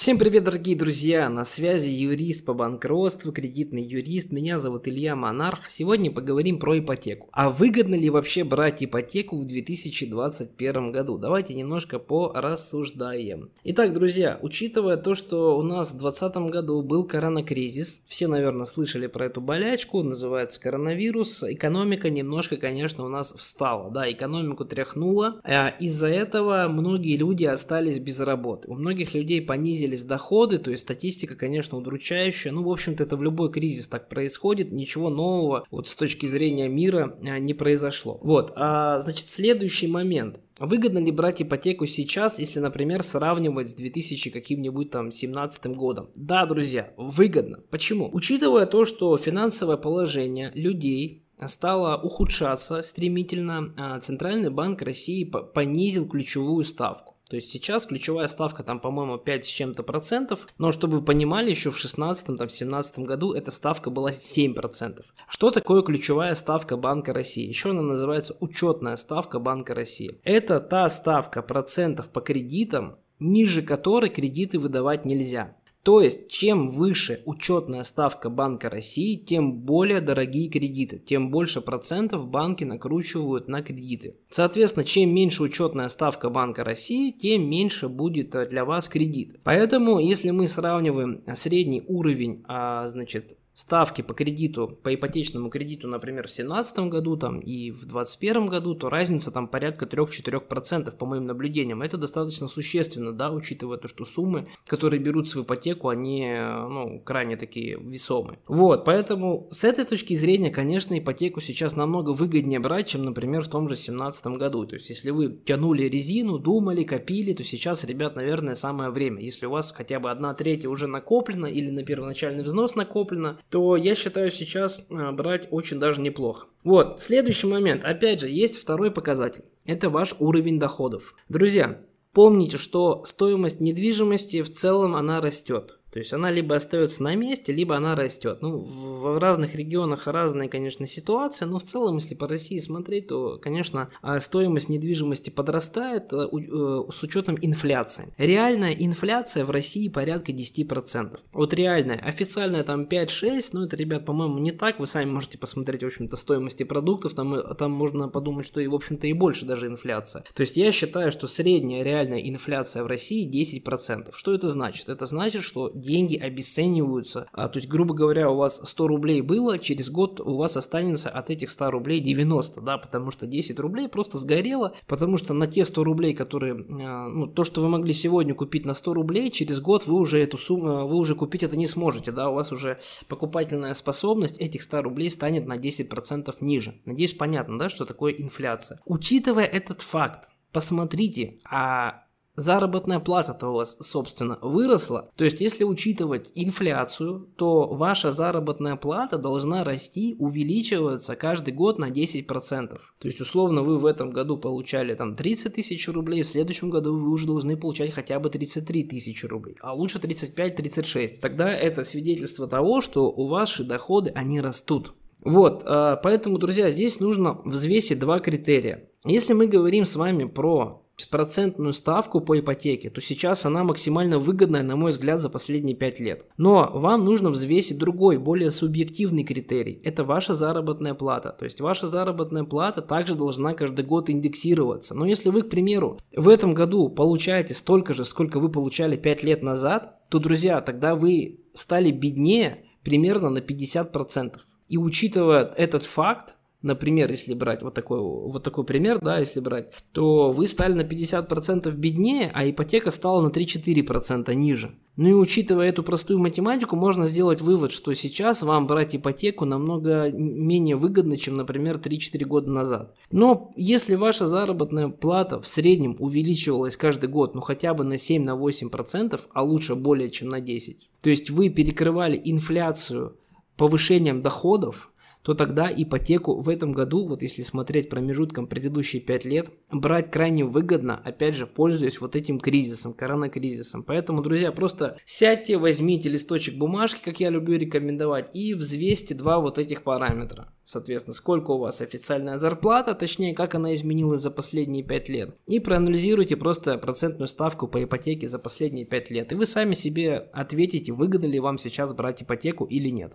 Всем привет, дорогие друзья! На связи юрист по банкротству, кредитный юрист. Меня зовут Илья Монарх. Сегодня поговорим про ипотеку. А выгодно ли вообще брать ипотеку в 2021 году? Давайте немножко порассуждаем. Итак, друзья, учитывая то, что у нас в 2020 году был коронакризис, все, наверное, слышали про эту болячку, называется коронавирус, экономика немножко, конечно, у нас встала. Да, экономику тряхнула. Из-за этого многие люди остались без работы. У многих людей понизили снизились доходы, то есть статистика, конечно, удручающая. Ну, в общем-то, это в любой кризис так происходит, ничего нового вот с точки зрения мира а, не произошло. Вот, а, значит, следующий момент. Выгодно ли брать ипотеку сейчас, если, например, сравнивать с 2000 каким-нибудь там 17 годом? Да, друзья, выгодно. Почему? Учитывая то, что финансовое положение людей стало ухудшаться стремительно, а, Центральный банк России понизил ключевую ставку. То есть сейчас ключевая ставка там, по-моему, 5 с чем-то процентов, но чтобы вы понимали, еще в 16 там, 17 году эта ставка была 7 процентов. Что такое ключевая ставка Банка России? Еще она называется учетная ставка Банка России. Это та ставка процентов по кредитам, ниже которой кредиты выдавать нельзя. То есть, чем выше учетная ставка Банка России, тем более дорогие кредиты, тем больше процентов банки накручивают на кредиты. Соответственно, чем меньше учетная ставка Банка России, тем меньше будет э, для вас кредит. Поэтому, если мы сравниваем средний уровень, а, значит, ставки по кредиту, по ипотечному кредиту, например, в 2017 году там, и в 2021 году, то разница там порядка 3-4% по моим наблюдениям. Это достаточно существенно, да, учитывая то, что суммы, которые берутся в ипотеку, они ну, крайне такие весомые. Вот, поэтому с этой точки зрения, конечно, ипотеку сейчас намного выгоднее брать, чем, например, в том же 2017 году. То есть, если вы тянули резину, думали, копили, то сейчас, ребят, наверное, самое время. Если у вас хотя бы одна третья уже накоплена или на первоначальный взнос накоплена, то я считаю сейчас а, брать очень даже неплохо. Вот, следующий момент. Опять же, есть второй показатель. Это ваш уровень доходов. Друзья, помните, что стоимость недвижимости в целом она растет. То есть она либо остается на месте, либо она растет. Ну, в разных регионах разные, конечно, ситуации, но в целом, если по России смотреть, то, конечно, а, стоимость недвижимости подрастает э, э, с учетом инфляции. Реальная инфляция в России порядка 10%. Вот реальная, официальная там 5-6, но это, ребят, по-моему, не так. Вы сами можете посмотреть, в общем-то, стоимости продуктов, там, э, там можно подумать, что и, в общем-то, и больше даже инфляция. То есть я считаю, что средняя реальная инфляция в России 10%. Что это значит? Это значит, что деньги обесцениваются. А, то есть, грубо говоря, у вас 100 рублей было, через год у вас останется от этих 100 рублей 90, да, потому что 10 рублей просто сгорело, потому что на те 100 рублей, которые, а, ну, то, что вы могли сегодня купить на 100 рублей, через год вы уже эту сумму, вы уже купить это не сможете, да, у вас уже покупательная способность этих 100 рублей станет на 10% ниже. Надеюсь, понятно, да, что такое инфляция. Учитывая этот факт, посмотрите, а заработная плата-то у вас, собственно, выросла. То есть, если учитывать инфляцию, то ваша заработная плата должна расти, увеличиваться каждый год на 10%. То есть, условно, вы в этом году получали там 30 тысяч рублей, в следующем году вы уже должны получать хотя бы 33 тысячи рублей, а лучше 35-36. Тогда это свидетельство того, что у ваши доходы, они растут. Вот, а, поэтому, друзья, здесь нужно взвесить два критерия. Если мы говорим с вами про процентную ставку по ипотеке, то сейчас она максимально выгодная, на мой взгляд, за последние 5 лет. Но вам нужно взвесить другой, более субъективный критерий. Это ваша заработная плата. То есть ваша заработная плата также должна каждый год индексироваться. Но если вы, к примеру, в этом году получаете столько же, сколько вы получали 5 лет назад, то, друзья, тогда вы стали беднее примерно на 50%. И учитывая этот факт, например, если брать вот такой, вот такой пример, да, если брать, то вы стали на 50% беднее, а ипотека стала на 3-4% ниже. Ну и учитывая эту простую математику, можно сделать вывод, что сейчас вам брать ипотеку намного менее выгодно, чем, например, 3-4 года назад. Но если ваша заработная плата в среднем увеличивалась каждый год, ну хотя бы на 7-8%, а лучше более чем на 10%, то есть вы перекрывали инфляцию повышением доходов, то тогда ипотеку в этом году, вот если смотреть промежутком предыдущие 5 лет, брать крайне выгодно, опять же, пользуясь вот этим кризисом, коронакризисом. Поэтому, друзья, просто сядьте, возьмите листочек бумажки, как я люблю рекомендовать, и взвесьте два вот этих параметра. Соответственно, сколько у вас официальная зарплата, точнее, как она изменилась за последние 5 лет. И проанализируйте просто процентную ставку по ипотеке за последние 5 лет. И вы сами себе ответите, выгодно ли вам сейчас брать ипотеку или нет.